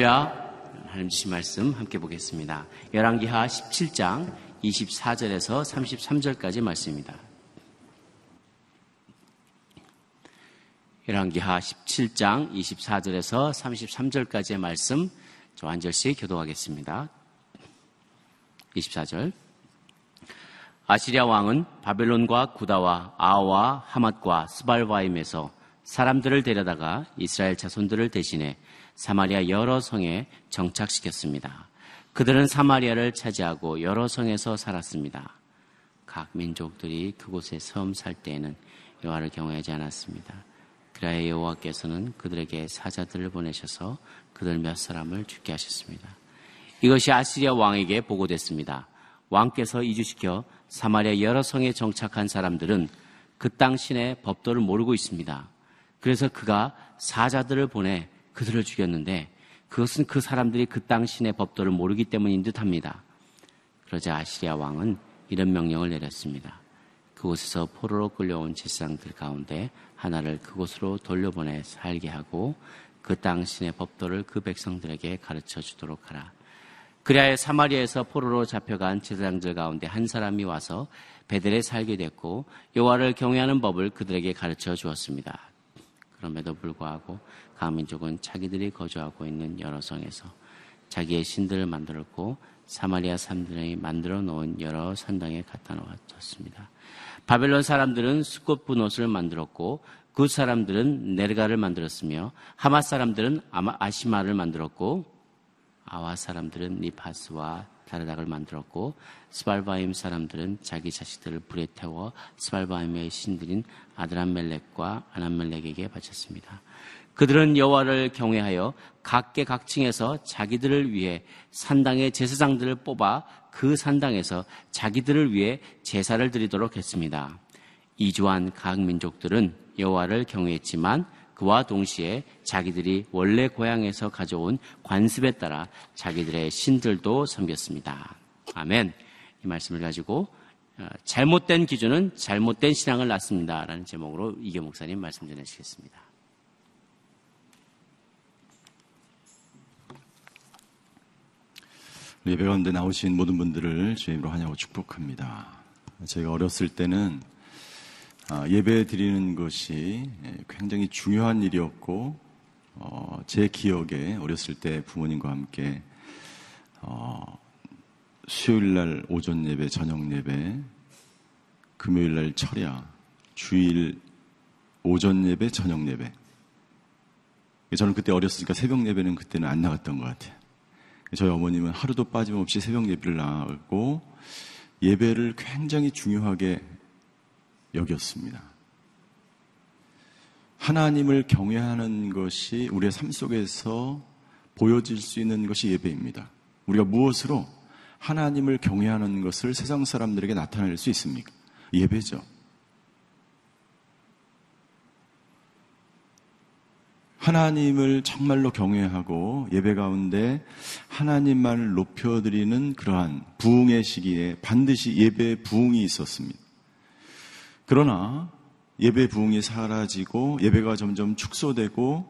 할렐루야. 하나님 주신 말씀 함께 보겠습니다. 열왕기하 17장 24절에서 33절까지 말씀입니다. 열왕기하 17장 24절에서 33절까지의 말씀 저 한 절씩 교도하겠습니다. 24절 아시리아 왕은 바벨론과 구다와 아와 하맛과 스발바임에서 사람들을 데려다가 이스라엘 자손들을 대신해 사마리아 여러 성에 정착시켰습니다. 그들은 사마리아를 차지하고 여러 성에서 살았습니다. 각 민족들이 그곳에 섬 살 때에는 여호와를 경외하지 않았습니다. 그라야 여호와께서는 그들에게 사자들을 보내셔서 그들 몇 사람을 죽게 하셨습니다. 이것이 아시리아 왕에게 보고됐습니다. 왕께서 이주시켜 사마리아 여러 성에 정착한 사람들은 그 땅 신의 법도를 모르고 있습니다. 그래서 그가 사자들을 보내 그들을 죽였는데 그것은 그 사람들이 그 땅 신의 법도를 모르기 때문인 듯 합니다. 그러자 아시리아 왕은 이런 명령을 내렸습니다. 그곳에서 포로로 끌려온 제사장들 가운데 하나를 그곳으로 돌려보내 살게 하고 그 당신의 법도를 그 백성들에게 가르쳐 주도록 하라. 그리하여 사마리아에서 포로로 잡혀간 제사장들 가운데 한 사람이 와서 베델에 살게 됐고 여호와를 경외하는 법을 그들에게 가르쳐 주었습니다. 그럼에도 불구하고 가민족은 자기들이 거주하고 있는 여러 성에서 자기의 신들을 만들었고 사마리아 사람들이 만들어 놓은 여러 산당에 갖다 놓았습니다. 바벨론 사람들은 수꽃 분옷을 만들었고 그 사람들은 네르가를 만들었으며 하마 사람들은 아시마를 만들었고 아와 사람들은 니파스와 다르닥을 만들었고 스발바임 사람들은 자기 자식들을 불에 태워 스발바임의 신들인 아드람멜렉과 아남멜렉에게 바쳤습니다. 그들은 여호와를 경외하여 각계 각층에서 자기들을 위해 산당의 제사장들을 뽑아 그 산당에서 자기들을 위해 제사를 드리도록 했습니다. 이주한 각 민족들은 여호와를 경외했지만 그와 동시에 자기들이 원래 고향에서 가져온 관습에 따라 자기들의 신들도 섬겼습니다. 아멘. 이 말씀을 가지고 어, 잘못된 기준은 잘못된 신앙을 낳습니다. 라는 제목으로 이계 목사님 말씀 전해주시겠습니다. 예배 가운데 나오신 모든 분들을 주임으로 환영하고 축복합니다. 제가 어렸을 때는 아, 예배 드리는 것이 굉장히 중요한 일이었고 어, 제 기억에 어렸을 때 부모님과 함께 어, 수요일 날 오전 예배, 저녁 예배, 금요일 날 철야, 주일 오전 예배, 저녁 예배. 저는 그때 어렸으니까 새벽 예배는 그때는 안 나갔던 것 같아요. 저희 어머님은 하루도 빠짐없이 새벽 예배를 나가고 예배를 굉장히 중요하게 여겼습니다. 하나님을 경외하는 것이 우리의 삶 속에서 보여질 수 있는 것이 예배입니다. 우리가 무엇으로 하나님을 경외하는 것을 세상 사람들에게 나타낼 수 있습니까? 예배죠. 하나님을 정말로 경외하고 예배 가운데 하나님만을 높여드리는 그러한 부흥의 시기에 반드시 예배 부흥이 있었습니다. 그러나 예배 부흥이 사라지고 예배가 점점 축소되고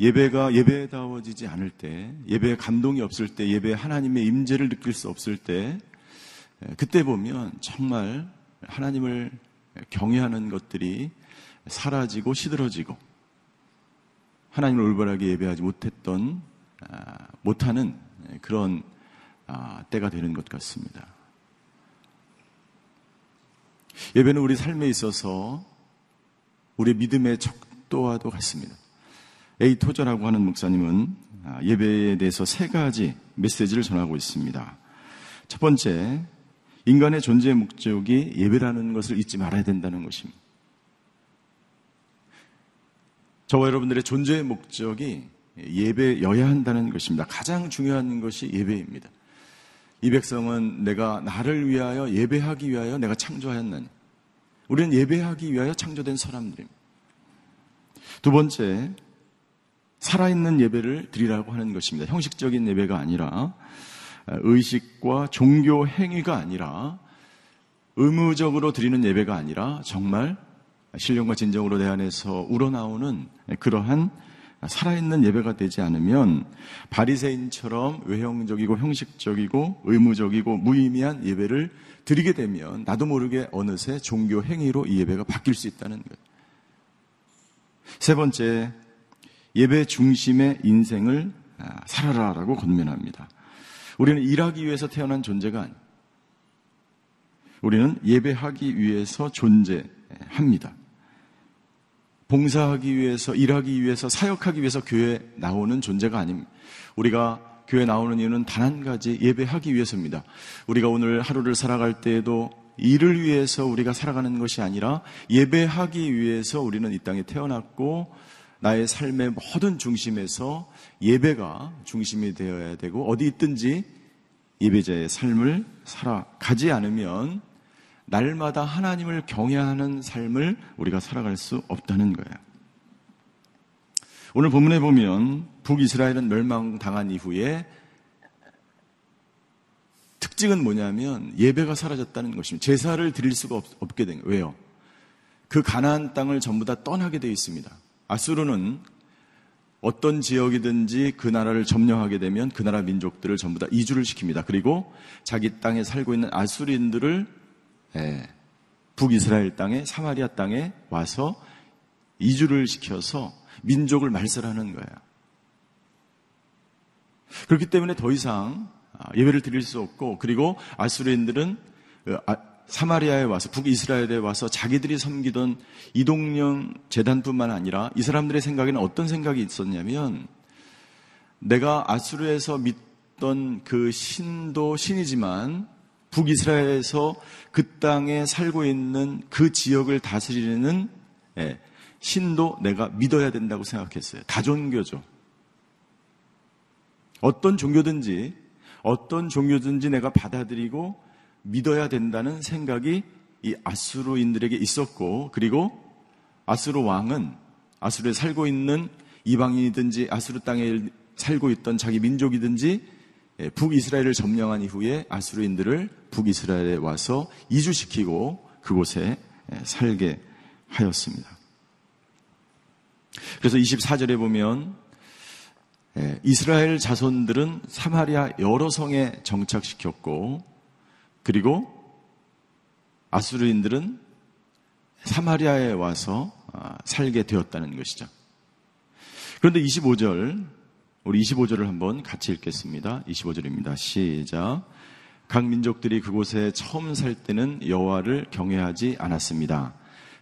예배가 예배다워지지 않을 때, 예배에 감동이 없을 때, 예배에 하나님의 임재를 느낄 수 없을 때, 그때 보면 정말 하나님을 경외하는 것들이 사라지고 시들어지고 하나님을 올바르게 예배하지 못했던 아, 못하는 그런 아, 때가 되는 것 같습니다. 예배는 우리 삶에 있어서 우리 믿음의 척도와도 같습니다. 에이 토저라고 하는 목사님은 아, 예배에 대해서 세 가지 메시지를 전하고 있습니다. 첫 번째, 인간의 존재의 목적이 예배라는 것을 잊지 말아야 된다는 것입니다. 저와 여러분들의 존재의 목적이 예배여야 한다는 것입니다. 가장 중요한 것이 예배입니다. 이 백성은 내가 나를 위하여 예배하기 위하여 내가 창조하였나니. 우리는 예배하기 위하여 창조된 사람들입니다. 두 번째, 살아있는 예배를 드리라고 하는 것입니다. 형식적인 예배가 아니라 의식과 종교 행위가 아니라 의무적으로 드리는 예배가 아니라 정말 신령과 진정으로 내 안에서 우러나오는 그러한 살아있는 예배가 되지 않으면 바리새인처럼 외형적이고 형식적이고 의무적이고 무의미한 예배를 드리게 되면 나도 모르게 어느새 종교 행위로 이 예배가 바뀔 수 있다는 거예요. 세 번째, 예배 중심의 인생을 아, 살아라라고 권면합니다. 우리는 일하기 위해서 태어난 존재가 아니에요. 우리는 예배하기 위해서 존재합니다. 봉사하기 위해서, 일하기 위해서, 사역하기 위해서 교회 나오는 존재가 아닙니다. 우리가 교회 나오는 이유는 단 한 가지 예배하기 위해서입니다. 우리가 오늘 하루를 살아갈 때에도 일을 위해서 우리가 살아가는 것이 아니라 예배하기 위해서 우리는 이 땅에 태어났고 나의 삶의 모든 중심에서 예배가 중심이 되어야 되고 어디 있든지 예배자의 삶을 살아가지 않으면 날마다 하나님을 경외하는 삶을 우리가 살아갈 수 없다는 거예요. 오늘 본문에 보면 북이스라엘은 멸망당한 이후에 특징은 뭐냐면 예배가 사라졌다는 것입니다. 제사를 드릴 수가 없, 게된 거예요. 왜요? 그 가나안 땅을 전부 다 떠나게 되어 있습니다. 아수르는 어떤 지역이든지 그 나라를 점령하게 되면 그 나라 민족들을 전부 다 이주를 시킵니다. 그리고 자기 땅에 살고 있는 아수리인들을 예, 북이스라엘 땅에 사마리아 땅에 와서 이주를 시켜서 민족을 말살하는 거예요. 그렇기 때문에 더 이상 아, 예배를 드릴 수 없고 그리고 아수르인들은 그, 아, 사마리아에 와서 북이스라엘에 와서 자기들이 섬기던 이동령 재단뿐만 아니라 이 사람들의 생각에는 어떤 생각이 있었냐면 내가 아수르에서 믿던 그 신도 신이지만 북이스라엘에서 그 땅에 살고 있는 그 지역을 다스리는 예, 신도 내가 믿어야 된다고 생각했어요. 다종교죠. 어떤 종교든지 어떤 종교든지 내가 받아들이고 믿어야 된다는 생각이 이 아수르인들에게 있었고 그리고 아수르 왕은 아수르에 살고 있는 이방인이든지 아수르 땅에 살고 있던 자기 민족이든지 예, 북이스라엘을 점령한 이후에 아수르인들을 북이스라엘에 와서 이주시키고 그곳에 예, 살게 하였습니다. 그래서 24절에 보면 예, 이스라엘 자손들은 사마리아 여러 성에 정착시켰고 그리고 아수르인들은 사마리아에 와서 아, 살게 되었다는 것이죠. 그런데 25절 우리 25절을 한번 같이 읽겠습니다. 25절입니다. 시작. 각 민족들이 그곳에 처음 살 때는 여호와를 경외하지 않았습니다.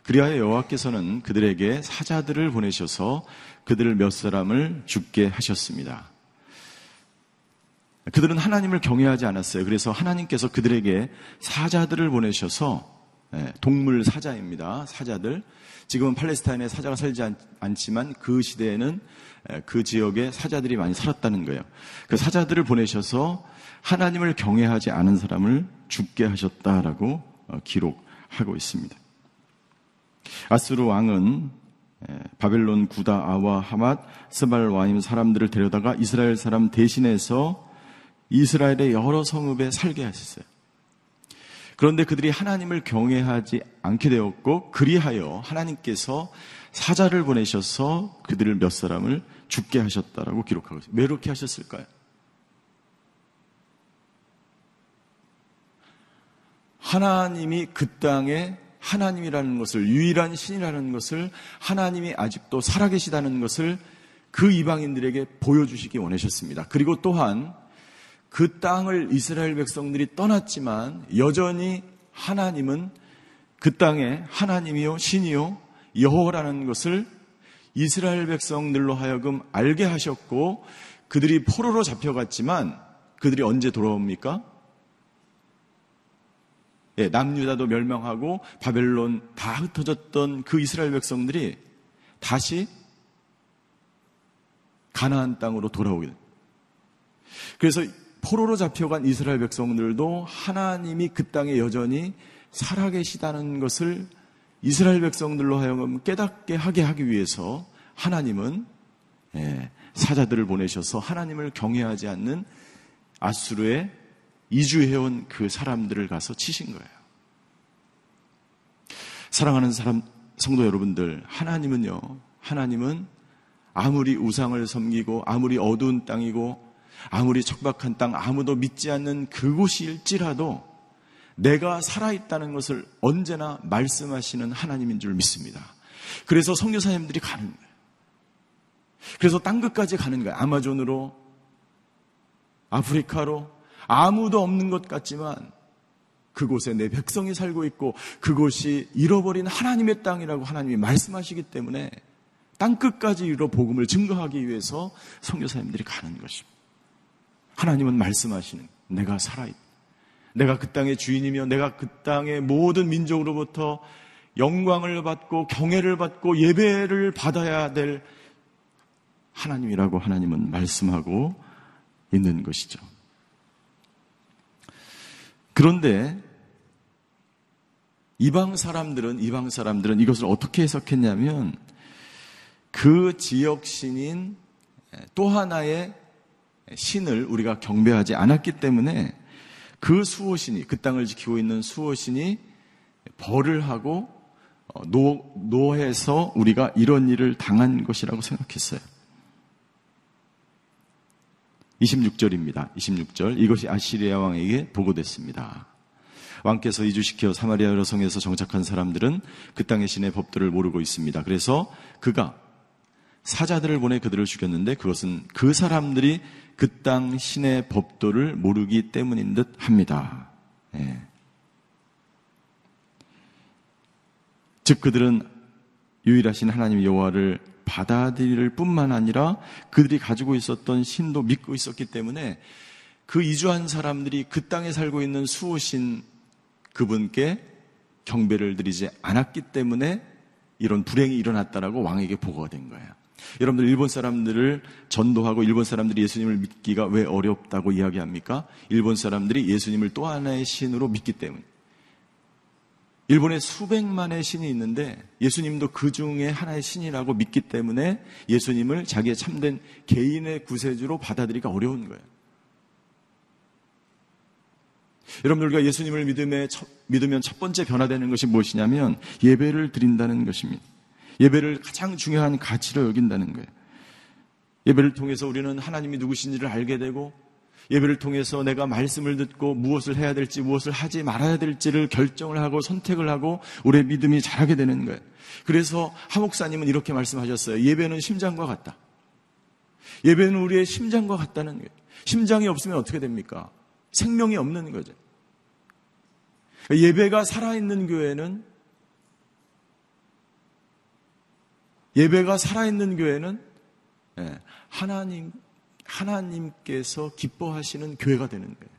그리하여 여호와께서는 그들에게 사자들을 보내셔서 그들을 몇 사람을 죽게 하셨습니다. 그들은 하나님을 경외하지 않았어요. 그래서 하나님께서 그들에게 사자들을 보내셔서 예, 동물 사자입니다. 사자들. 지금은 팔레스타인에 사자가 살지 않, 지만그 시대에는 예, 그 지역에 사자들이 많이 살았다는 거예요. 그 사자들을 보내셔서 하나님을 경외하지 않은 사람을 죽게 하셨다라고 어, 기록하고 있습니다. 아스루 왕은 바벨론 구다 아와 하맛 스발 와임 사람들을 데려다가 이스라엘 사람 대신해서 이스라엘의 여러 성읍에 살게 하셨어요. 그런데 그들이 하나님을 경외하지 않게 되었고 그리하여 하나님께서 사자를 보내셔서 그들을 몇 사람을 죽게 하셨다라고 기록하고 있어요. 왜 이렇게 하셨을까요? 하나님이 그 땅에 하나님이라는 것을 유일한 신이라는 것을 하나님이 아직도 살아계시다는 것을 그 이방인들에게 보여주시기 원하셨습니다. 그리고 또한 그 땅을 이스라엘 백성들이 떠났지만 여전히 하나님은 그 땅에 하나님이요 신이요 여호와라는 것을 이스라엘 백성들로 하여금 알게 하셨고 그들이 포로로 잡혀갔지만 그들이 언제 돌아옵니까? 예, 남유다도 멸망하고 바벨론 다 흩어졌던 그 이스라엘 백성들이 다시 가나안 땅으로 돌아오게 됩니다. 그래서 포로로 잡혀간 이스라엘 백성들도 하나님이 그 땅에 여전히 살아계시다는 것을 이스라엘 백성들로 하여금 깨닫게 하게 하기 위해서 하나님은 예, 사자들을 보내셔서 하나님을 경외하지 않는 아수르의 이주해온 그 사람들을 가서 치신 거예요. 사랑하는 사람, 성도 여러분들, 하나님은요, 하나님은 아무리 우상을 섬기고 아무리 어두운 땅이고 아무리 척박한 땅 아무도 믿지 않는 그곳일지라도 내가 살아있다는 것을 언제나 말씀하시는 하나님인 줄 믿습니다. 그래서 성교사님들이 가는 거예요. 그래서 땅 끝까지 가는 거예요. 아마존으로, 아프리카로, 아무도 없는 것 같지만 그곳에 내 백성이 살고 있고 그곳이 잃어버린 하나님의 땅이라고 하나님이 말씀하시기 때문에 땅 끝까지 이르러 복음을 증거하기 위해서 성교사님들이 가는 것입니다. 하나님은 말씀하시는 내가 살아있다. 내가 그 땅의 주인이며 내가 그 땅의 모든 민족으로부터 영광을 받고 경애를 받고 예배를 받아야 될 하나님이라고 하나님은 말씀하고 있는 것이죠. 그런데 이방 사람들은 이방 사람들은 이것을 어떻게 해석했냐면 그 지역 신인 또 하나의 신을 우리가 경배하지 않았기 때문에 그 수호신이 그 땅을 지키고 있는 수호신이 벌을 하고 어, 노, 노해서 우리가 이런 일을 당한 것이라고 생각했어요. 26절입니다. 26절. 이것이 아시리아 왕에게 보고됐습니다. 왕께서 이주시켜 사마리아 여성에서 정착한 사람들은 그 땅의 신의 법들을 모르고 있습니다. 그래서 그가 사자들을 보내 그들을 죽였는데 그것은 그 사람들이 그 땅 신의 법도를 모르기 때문인 듯 합니다. 예. 즉 그들은 유일하신 하나님 여호와를 받아들일 뿐만 아니라 그들이 가지고 있었던 신도 믿고 있었기 때문에 그 이주한 사람들이 그 땅에 살고 있는 수호신 그분께 경배를 드리지 않았기 때문에 이런 불행이 일어났다라고 왕에게 보고가 된 거예요. 여러분들 일본 사람들을 전도하고 일본 사람들이 예수님을 믿기가 왜 어렵다고 이야기합니까? 일본 사람들이 예수님을 또 하나의 신으로 믿기 때문에. 일본에 수백만의 신이 있는데 예수님도 그 중에 하나의 신이라고 믿기 때문에 예수님을 자기의 참된 개인의 구세주로 받아들이기가 어려운 거예요. 여러분들과 예수님을 믿음에 첫, 믿으면 첫 번째 변화되는 것이 무엇이냐면 예배를 드린다는 것입니다. 예배를 가장 중요한 가치로 여긴다는 거예요. 예배를 통해서 우리는 하나님이 누구신지를 알게 되고 예배를 통해서 내가 말씀을 듣고 무엇을 해야 될지 무엇을 하지 말아야 될지를 결정을 하고 선택을 하고 우리의 믿음이 자라게 되는 거예요. 그래서 하목사님은 이렇게 말씀하셨어요. 예배는 심장과 같다. 예배는 우리의 심장과 같다는 거예요. 심장이 없으면 어떻게 됩니까? 생명이 없는 거죠. 예배가 살아있는 교회는 예배가 살아있는 교회는 예, 하나님 하나님께서 기뻐하시는 교회가 되는 거예요.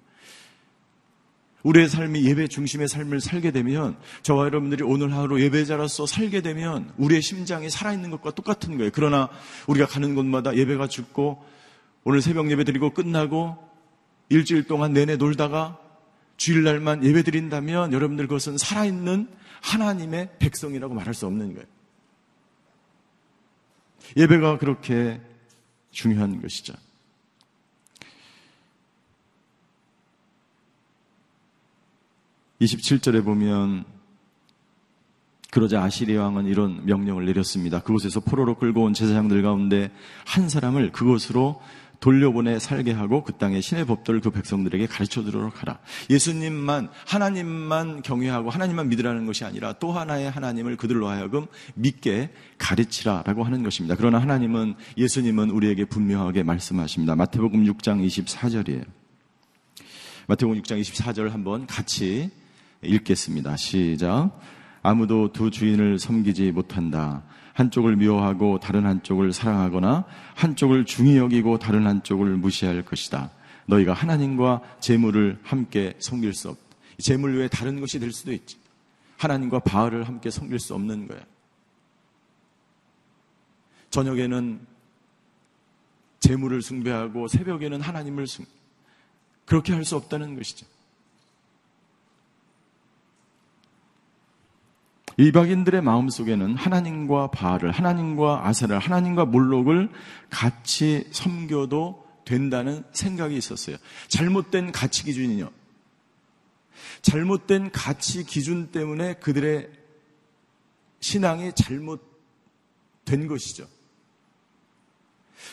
우리의 삶이 예배 중심의 삶을 살게 되면 저와 여러분들이 오늘 하루 예배자로서 살게 되면 우리의 심장이 살아있는 것과 똑같은 거예요. 그러나 우리가 가는 곳마다 예배가 죽고 오늘 새벽 예배 드리고 끝나고 일주일 동안 내내 놀다가 주일날만 예배 드린다면 여러분들 그것은 살아있는 하나님의 백성이라고 말할 수 없는 거예요. 예배가 그렇게 중요한 것이죠. 27절에 보면 그러자 아시리 왕은 이런 명령을 내렸습니다. 그곳에서 포로로 끌고 온 제사장들 가운데 한 사람을 그곳으로 돌려보내 살게 하고 그 땅의 신의 법들을 그 백성들에게 가르쳐 주도록 하라. 예수님만 하나님만 경외하고 하나님만 믿으라는 것이 아니라 또 하나의 하나님을 그들로 하여금 믿게 가르치라라고 하는 것입니다. 그러나 하나님은 예수님은 우리에게 분명하게 말씀하십니다. 마태복음 6장 24절이에요. 마태복음 6장 24절 한번 같이 읽겠습니다. 시작. 아무도 두 주인을 섬기지 못한다. 한쪽을 미워하고 다른 한쪽을 사랑하거나 한쪽을 중히 여기고 다른 한쪽을 무시할 것이다. 너희가 하나님과 재물을 함께 섬길 수 없다. 재물 외에 다른 것이 될 수도 있지. 하나님과 바알을 함께 섬길 수 없는 거야. 저녁에는 재물을 숭배하고 새벽에는 하나님을 숭 그렇게 할 수 없다는 것이죠. 이박인들의 마음 속에는 하나님과 바알을, 하나님과 아사를, 하나님과 몰록을 같이 섬겨도 된다는 생각이 있었어요. 잘못된 가치 기준이요. 잘못된 가치 기준 때문에 그들의 신앙이 잘못된 것이죠.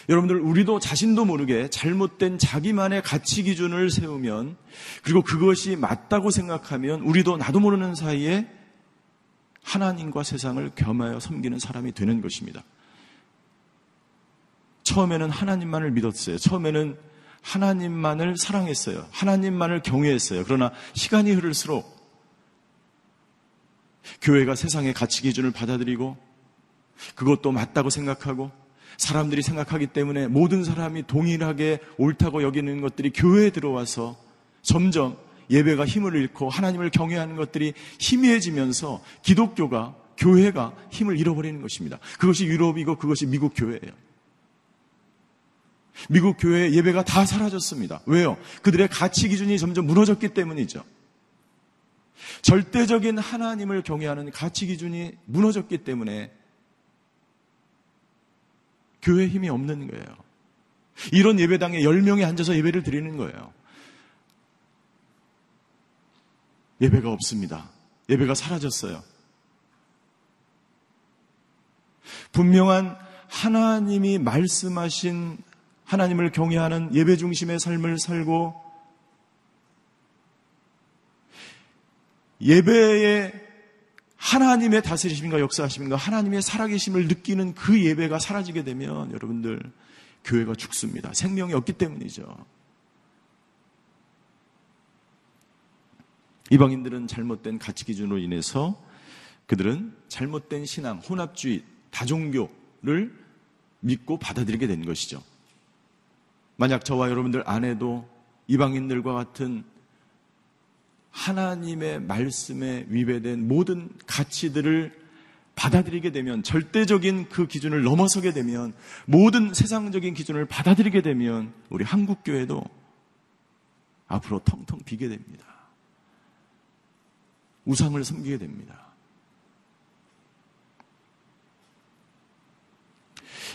여러분들, 우리도 자신도 모르게 잘못된 자기만의 가치 기준을 세우면, 그리고 그것이 맞다고 생각하면, 우리도 나도 모르는 사이에 하나님과 세상을 겸하여 섬기는 사람이 되는 것입니다. 처음에는 하나님만을 믿었어요. 처음에는 하나님만을 사랑했어요. 하나님만을 경외했어요. 그러나 시간이 흐를수록 교회가 세상의 가치 기준을 받아들이고 그것도 맞다고 생각하고 사람들이 생각하기 때문에 모든 사람이 동일하게 옳다고 여기는 것들이 교회에 들어와서 점점 예배가 힘을 잃고 하나님을 경외하는 것들이 희미해지면서 기독교가 교회가 힘을 잃어버리는 것입니다. 그것이 유럽이고 그것이 미국 교회예요. 미국 교회의 예배가 다 사라졌습니다. 왜요? 그들의 가치 기준이 점점 무너졌기 때문이죠. 절대적인 하나님을 경외하는 가치 기준이 무너졌기 때문에 교회 힘이 없는 거예요. 이런 예배당에 10명이 앉아서 예배를 드리는 거예요. 예배가 없습니다. 예배가 사라졌어요. 분명한 하나님이 말씀하신 하나님을 경외하는 예배 중심의 삶을 살고 예배에 하나님의 다스리심과 역사하심과 하나님의 살아계심을 느끼는 그 예배가 사라지게 되면 여러분들 교회가 죽습니다. 생명이 없기 때문이죠. 이방인들은 잘못된 가치 기준으로 인해서 그들은 잘못된 신앙, 혼합주의, 다종교를 믿고 받아들이게 된 것이죠. 만약 저와 여러분들 안에도 이방인들과 같은 하나님의 말씀에 위배된 모든 가치들을 받아들이게 되면 절대적인 그 기준을 넘어서게 되면 모든 세상적인 기준을 받아들이게 되면 우리 한국 교회도 앞으로 텅텅 비게 됩니다. 우상을 섬기게 됩니다.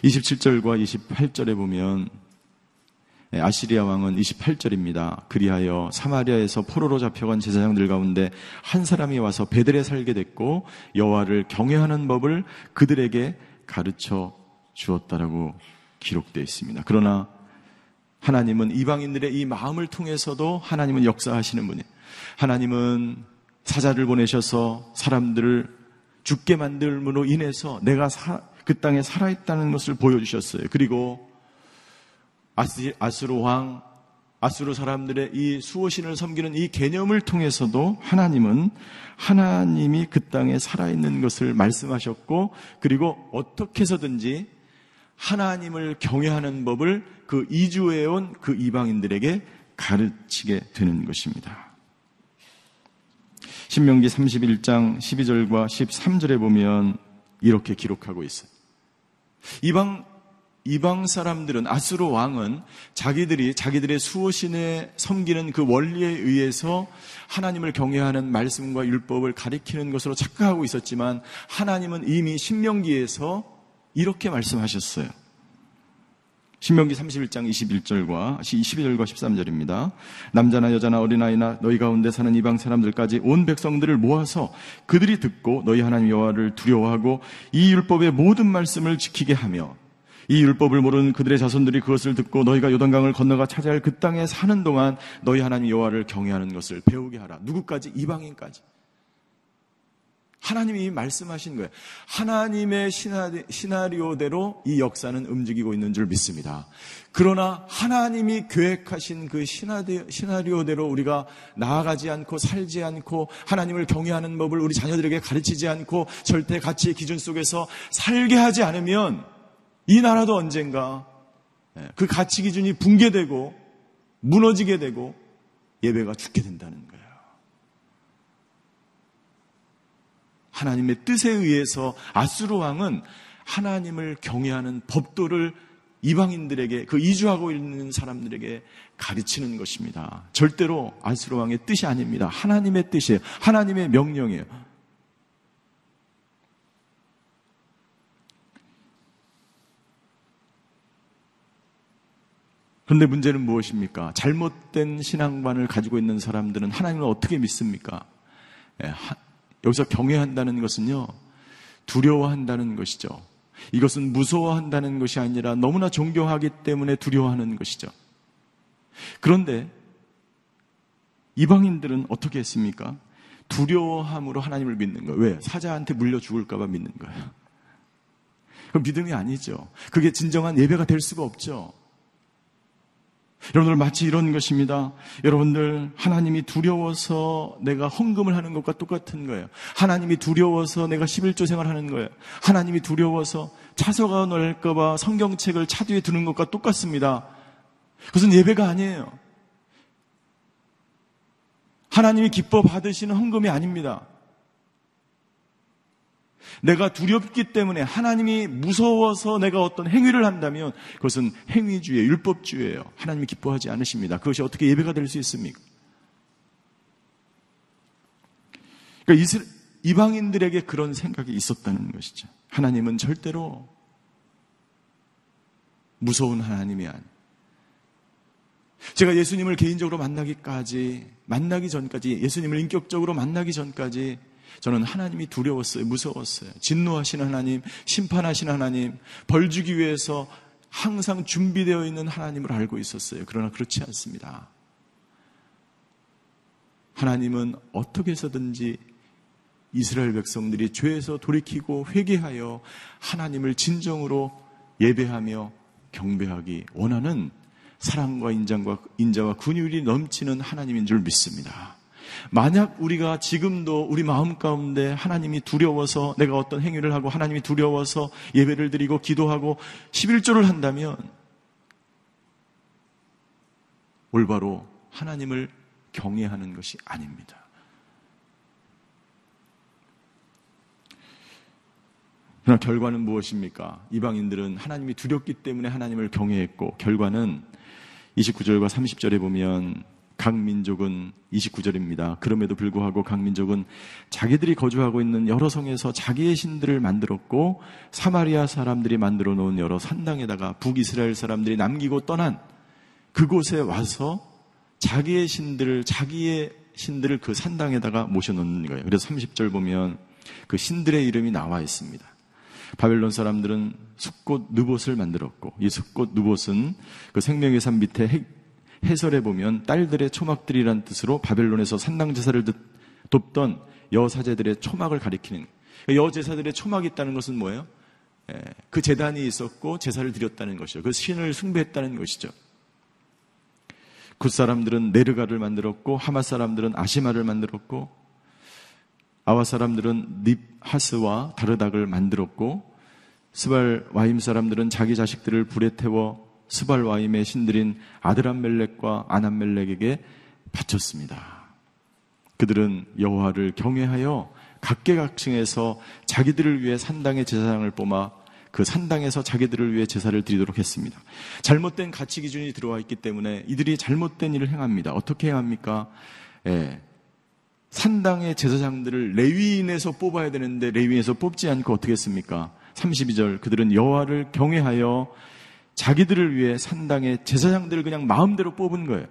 27절과 28절에 보면 네, 아시리아 왕은 28절입니다. 그리하여 사마리아에서 포로로 잡혀간 제사장들 가운데 한 사람이 와서 베들에 살게 됐고 여호와를 경외하는 법을 그들에게 가르쳐 주었다라고 기록되어 있습니다. 그러나 하나님은 이방인들의 이 마음을 통해서도 하나님은 역사하시는 분이에요. 하나님은 사자를 보내셔서 사람들을 죽게 만들므로 인해서 내가 사, 그 땅에 살아있다는 것을 보여주셨어요. 그리고 아스로 왕, 아스로 사람들의 이 수호신을 섬기는 이 개념을 통해서도 하나님은 하나님이 그 땅에 살아있는 것을 말씀하셨고 그리고 어떻게 해서든지 하나님을 경외하는 법을 그 이주해온 그 이방인들에게 가르치게 되는 것입니다. 신명기 31장 12절과 13절에 보면 이렇게 기록하고 있어요. 이방 이방 사람들은 아스로 왕은 자기들이 자기들의 수호신에 섬기는 그 원리에 의해서 하나님을 경외하는 말씀과 율법을 가리키는 것으로 착각하고 있었지만 하나님은 이미 신명기에서 이렇게 말씀하셨어요. 신명기 31장 21절과 22절과 13절입니다. 남자나 여자나 어린아이나 너희 가운데 사는 이방 사람들까지 온 백성들을 모아서 그들이 듣고 너희 하나님 여호와를 두려워하고 이 율법의 모든 말씀을 지키게 하며 이 율법을 모르는 그들의 자손들이 그것을 듣고 너희가 요단강을 건너가 차지할 그 땅에 사는 동안 너희 하나님 여호와를 경외하는 것을 배우게 하라. 누구까지? 이방인까지. 하나님이 말씀하신 거예요. 하나님의 시나리 오대로 이 역사는 움직이고 있는 줄 믿습니다. 그러나 하나님이 계획하신 그 시나리 오대로 우리가 나아가지 않고 살지 않고 하나님을 경외하는 법을 우리 자녀들에게 가르치지 않고 절대 가치의 기준 속에서 살게 하지 않으면 이 나라도 언젠가 예, 그 가치 기준이 붕괴되고 무너지게 되고 예배가 죽게 된다는 거예요. 하나님의 뜻에 의해서 아수르 왕은 하나님을 경외하는 법도를 이방인들에게 그 이주하고 있는 사람들에게 가르치는 것입니다. 절대로 아수르 왕의 뜻이 아닙니다. 하나님의 뜻이에요. 하나님의 명령이에요. 그런데 문제는 무엇입니까? 잘못된 신앙관을 가지고 있는 사람들은 하나님을 어떻게 믿습니까? 예, 여기서 경외한다는 것은요, 두려워한다는 것이죠. 이것은 무서워한다는 것이 아니라 너무나 존경하기 때문에 두려워하는 것이죠. 그런데 이방인들은 어떻게 했습니까? 두려워함으로 하나님을 믿는 거예요. 왜? 사자한테 물려 죽을까봐 믿는 거예요. 그 믿음이 아니죠. 그게 진정한 예배가 될 수가 없죠. 여러분들 마치 이런 것입니다. 여러분들 하나님이 두려워서 내가 헌금을 하는 것과 똑같은 거예요. 하나님이 두려워서 내가 11조 생활하는 거예요. 하나님이 두려워서 차서가 넓까봐 성경책을 차 뒤에 두는 것과 똑같습니다. 그것은 예배가 아니에요. 하나님이 기뻐 받으시는 헌금이 아닙니다. 내가 두렵기 때문에 하나님이 무서워서 내가 어떤 행위를 한다면 그것은 행위주의, 율법주의예요. 하나님이 기뻐하지 않으십니다. 그것이 어떻게 예배가 될 수 있습니까? 그러니까 이슬, 이방인들에게 그런 생각이 있었다는 것이죠. 하나님은 절대로 무서운 하나님이 아니. 제가 예수님을 개인적으로 만나기까지, 만나기 전까지, 예수님을 인격적으로 만나기 전까지 저는 하나님이 두려웠어요. 무서웠어요. 진노하시는 하나님, 심판하시는 하나님, 벌 주기 위해서 항상 준비되어 있는 하나님을 알고 있었어요. 그러나 그렇지 않습니다. 하나님은 어떻게 해서든지 이스라엘 백성들이 죄에서 돌이키고 회개하여 하나님을 진정으로 예배하며 경배하기 원하는 사랑과 인장과 인자와 근율이 넘치는 하나님인 줄 믿습니다. 만약 우리가 지금도 우리 마음 가운데 하나님이 두려워서 내가 어떤 행위를 하고 하나님이 두려워서 예배를 드리고 기도하고 11조를 한다면 올바로 하나님을 경외하는 것이 아닙니다. 그러나 결과는 무엇입니까? 이방인들은 하나님이 두렵기 때문에 하나님을 경외했고 결과는 29절과 30절에 보면 각 민족은 29절입니다. 그럼에도 불구하고 각 민족은 자기들이 거주하고 있는 여러 성에서 자기의 신들을 만들었고 사마리아 사람들이 만들어 놓은 여러 산당에다가 북이스라엘 사람들이 남기고 떠난 그곳에 와서 자기의 신들을 자기의 신들을 그 산당에다가 모셔 놓는 거예요. 그래서 30절 보면 그 신들의 이름이 나와 있습니다. 바벨론 사람들은 숲꽃 누봇을 만들었고 이 숲꽃 누봇은 그 생명의 산 밑에 해설해 보면 딸들의 초막들이란 뜻으로 바벨론에서 산당 제사를 돕던 여사제들의 초막을 가리키는 여제사들의 초막이 있다는 것은 뭐예요? 예, 그 제단이 있었고 제사를 드렸다는 것이죠. 그 신을 숭배했다는 것이죠. 굿 사람들은 네르갈을 만들었고 하맛 사람들은 아시마를 만들었고 아와 사람들은 닙하스와 다르닥을 만들었고 스발 와임 사람들은 자기 자식들을 불에 태워 스발 와임의 신들인 아드람멜렉과 아남멜렉에게 바쳤습니다. 그들은 여호와를 경외하여 각계각층에서 자기들을 위해 산당의 제사장을 뽑아 그 산당에서 자기들을 위해 제사를 드리도록 했습니다. 잘못된 가치 기준이 들어와 있기 때문에 이들이 잘못된 일을 행합니다. 어떻게 행합니까? 예. 산당의 제사장들을 레위인에서 뽑아야 되는데 레위인에서 뽑지 않고 어떻게 했습니까? 32절 그들은 여호와를 경외하여 자기들을 위해 산당의 제사장들을 그냥 마음대로 뽑은 거예요.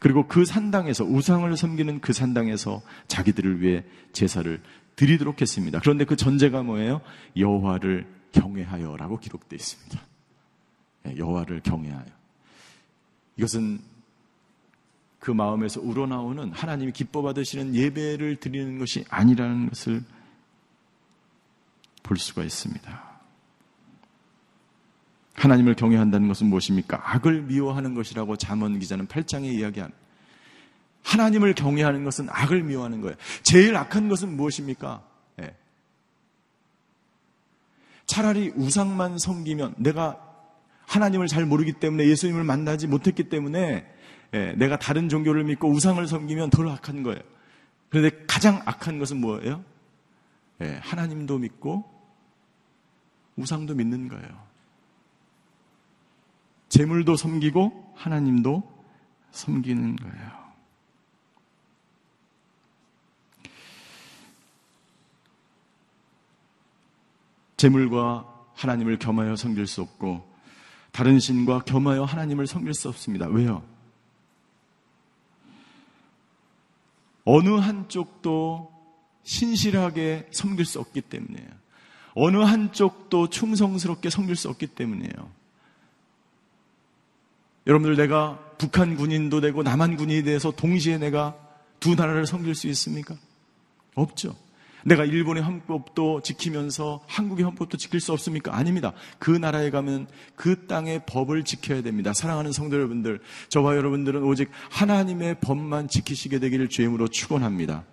그리고 그 산당에서 우상을 섬기는 그 산당에서 자기들을 위해 제사를 드리도록 했습니다. 그런데 그 전제가 뭐예요? 여호와를 경외하여라고 기록되어 있습니다. 네, 여호와를 경외하여. 이것은 그 마음에서 우러나오는 하나님이 기뻐 받으시는 예배를 드리는 것이 아니라는 것을 볼 수가 있습니다. 하나님을 경외한다는 것은 무엇입니까? 악을 미워하는 것이라고 잠언 기자는 8장에 이야기합니다. 하나님을 경외하는 것은 악을 미워하는 거예요. 제일 악한 것은 무엇입니까? 네. 차라리 우상만 섬기면 내가 하나님을 잘 모르기 때문에 예수님을 만나지 못했기 때문에 네. 내가 다른 종교를 믿고 우상을 섬기면 덜 악한 거예요. 그런데 가장 악한 것은 뭐예요? 네. 하나님도 믿고 우상도 믿는 거예요. 재물도 섬기고 하나님도 섬기는 거예요. 재물과 하나님을 겸하여 섬길 수 없고 다른 신과 겸하여 하나님을 섬길 수 없습니다. 왜요? 어느 한쪽도 신실하게 섬길 수 없기 때문이에요. 어느 한쪽도 충성스럽게 섬길 수 없기 때문이에요. 여러분들 내가 북한 군인도 되고 남한 군인이 돼서 동시에 내가 두 나라를 섬길 수 있습니까? 없죠. 내가 일본의 헌법도 지키면서 한국의 헌법도 지킬 수 없습니까? 아닙니다. 그 나라에 가면 그 땅의 법을 지켜야 됩니다. 사랑하는 성도 여러분들, 저와 여러분들은 오직 하나님의 법만 지키시게 되기를 주임으로 축원합니다.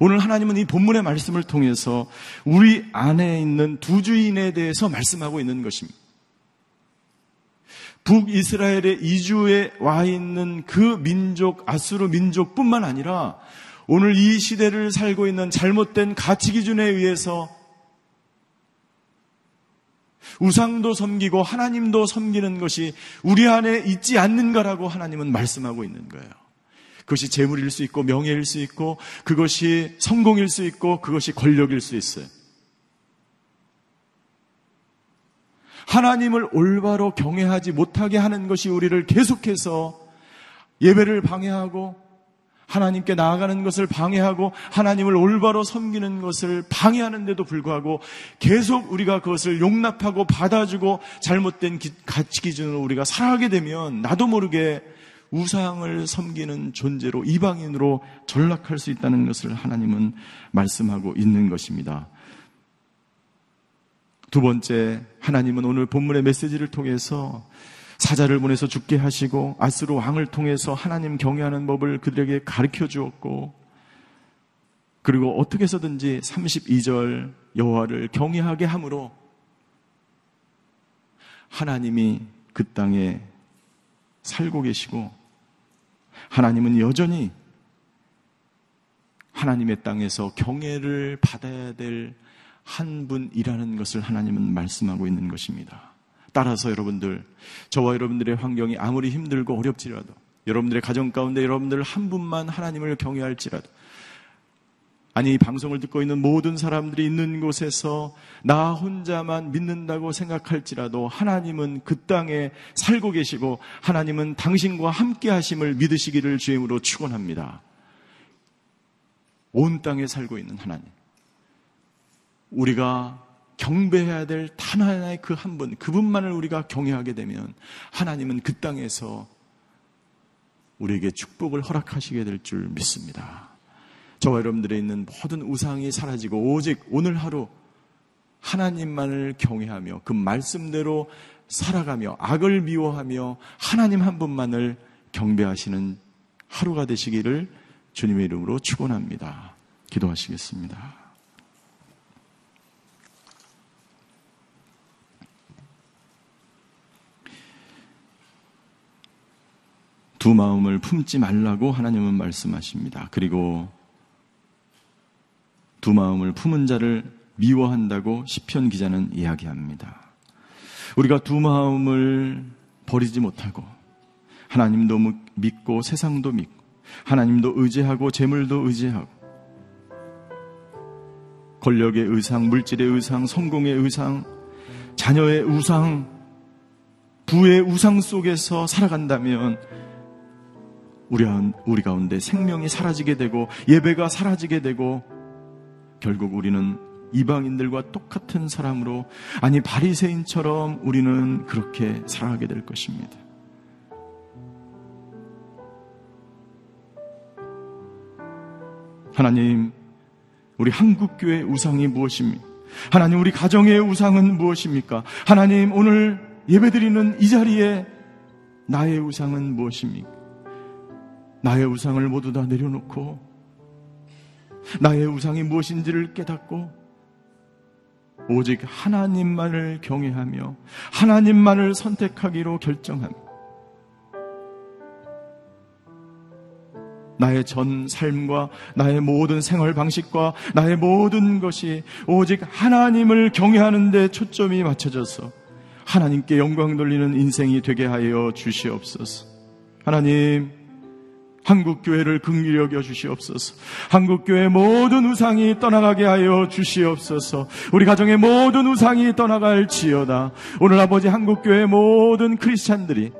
오늘 하나님은 이 본문의 말씀을 통해서 우리 안에 있는 두 주인에 대해서 말씀하고 있는 것입니다. 북이스라엘의 이주에 와 있는 그 민족, 아수르 민족뿐만 아니라 오늘 이 시대를 살고 있는 잘못된 가치 기준에 의해서 우상도 섬기고 하나님도 섬기는 것이 우리 안에 있지 않는가라고 하나님은 말씀하고 있는 거예요. 그것이 재물일 수 있고 명예일 수 있고 그것이 성공일 수 있고 그것이 권력일 수 있어요. 하나님을 올바로 경외하지 못하게 하는 것이 우리를 계속해서 예배를 방해하고 하나님께 나아가는 것을 방해하고 하나님을 올바로 섬기는 것을 방해하는데도 불구하고 계속 우리가 그것을 용납하고 받아주고 잘못된 가치 기준으로 우리가 살아가게 되면 나도 모르게 우상을 섬기는 존재로 이방인으로 전락할 수 있다는 것을 하나님은 말씀하고 있는 것입니다. 두 번째, 하나님은 오늘 본문의 메시지를 통해서 사자를 보내서 죽게 하시고 아스로 왕을 통해서 하나님 경외하는 법을 그들에게 가르쳐 주었고 그리고 어떻게 해서든지 32절 여호와를 경외하게 함으로 하나님이 그 땅에 살고 계시고 하나님은 여전히 하나님의 땅에서 경애를 받아야 될 한 분이라는 것을 하나님은 말씀하고 있는 것입니다. 따라서 여러분들, 저와 여러분들의 환경이 아무리 힘들고 어렵지라도, 여러분들의 가정 가운데 여러분들 한 분만 하나님을 경외할지라도, 아니, 이 방송을 듣고 있는 모든 사람들이 있는 곳에서 나 혼자만 믿는다고 생각할지라도 하나님은 그 땅에 살고 계시고 하나님은 당신과 함께 하심을 믿으시기를 주임으로 축원합니다. 온 땅에 살고 있는 하나님. 우리가 경배해야 될 단 하나의 그 한 분, 그분만을 우리가 경외하게 되면 하나님은 그 땅에서 우리에게 축복을 허락하시게 될 줄 믿습니다. 저와 여러분들의 있는 모든 우상이 사라지고 오직 오늘 하루 하나님만을 경외하며 그 말씀대로 살아가며 악을 미워하며 하나님 한 분만을 경배하시는 하루가 되시기를 주님의 이름으로 축원합니다. 기도하시겠습니다. 두 마음을 품지 말라고 하나님은 말씀하십니다. 그리고 두 마음을 품은 자를 미워한다고 시편 기자는 이야기합니다. 우리가 두 마음을 버리지 못하고 하나님도 믿고 세상도 믿고 하나님도 의지하고 재물도 의지하고 권력의 의상, 물질의 의상, 성공의 의상, 자녀의 우상, 부의 우상 속에서 살아간다면 우리, 우리 가운데 생명이 사라지게 되고 예배가 사라지게 되고 결국 우리는 이방인들과 똑같은 사람으로 아니 바리새인처럼 우리는 그렇게 살아가게 될 것입니다. 하나님, 우리 한국 교회 우상이 무엇입니까? 하나님, 우리 가정의 우상은 무엇입니까? 하나님, 오늘 예배드리는 이 자리에 나의 우상은 무엇입니까? 나의 우상을 모두 다 내려놓고 나의 우상이 무엇인지를 깨닫고 오직 하나님만을 경외하며 하나님만을 선택하기로 결정함. 나의 전 삶과 나의 모든 생활 방식과 나의 모든 것이 오직 하나님을 경외하는 데 초점이 맞춰져서 하나님께 영광 돌리는 인생이 되게 하여 주시옵소서. 하나님, 한국교회를 긍휼히 여겨 주시옵소서. 한국교회 모든 우상이 떠나가게 하여 주시옵소서. 우리 가정의 모든 우상이 떠나갈지어다. 오늘 아버지 한국교회 모든 크리스찬들이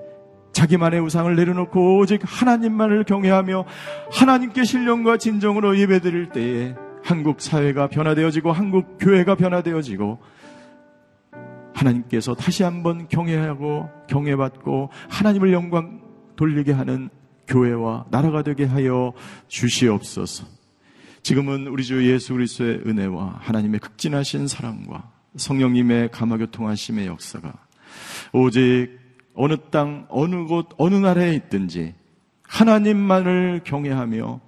자기만의 우상을 내려놓고 오직 하나님만을 경외하며 하나님께 신령과 진정으로 예배드릴 때에 한국 사회가 변화되어지고 한국 교회가 변화되어지고 하나님께서 다시 한번 경외하고 경외받고 하나님을 영광 돌리게 하는 교회와 나라가 되게 하여 주시옵소서. 지금은 우리 주 예수 그리스도의 은혜와 하나님의 극진하신 사랑과 성령님의 감화교통하심의 역사가 오직 어느 땅, 어느 곳, 어느 나라에 있든지 하나님만을 경외하며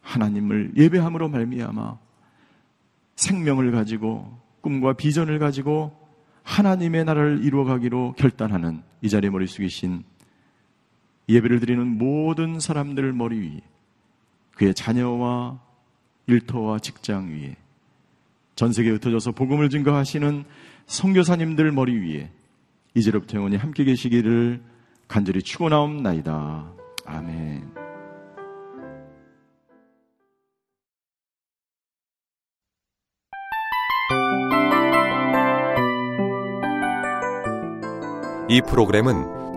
하나님을 예배함으로 말미암아 생명을 가지고 꿈과 비전을 가지고 하나님의 나라를 이루어가기로 결단하는 이 자리에 머리 숙이신 예배를 드리는 모든 사람들 머리 위에 그의 자녀와 일터와 직장 위에 전 세계에 흩어져서 복음을 증거하시는 성교사님들 머리 위에 이제로부터 영원히 함께 계시기를 간절히 축원하옵나이다. 아멘. 이 프로그램은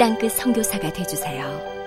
땅끝 성교사가 되주세요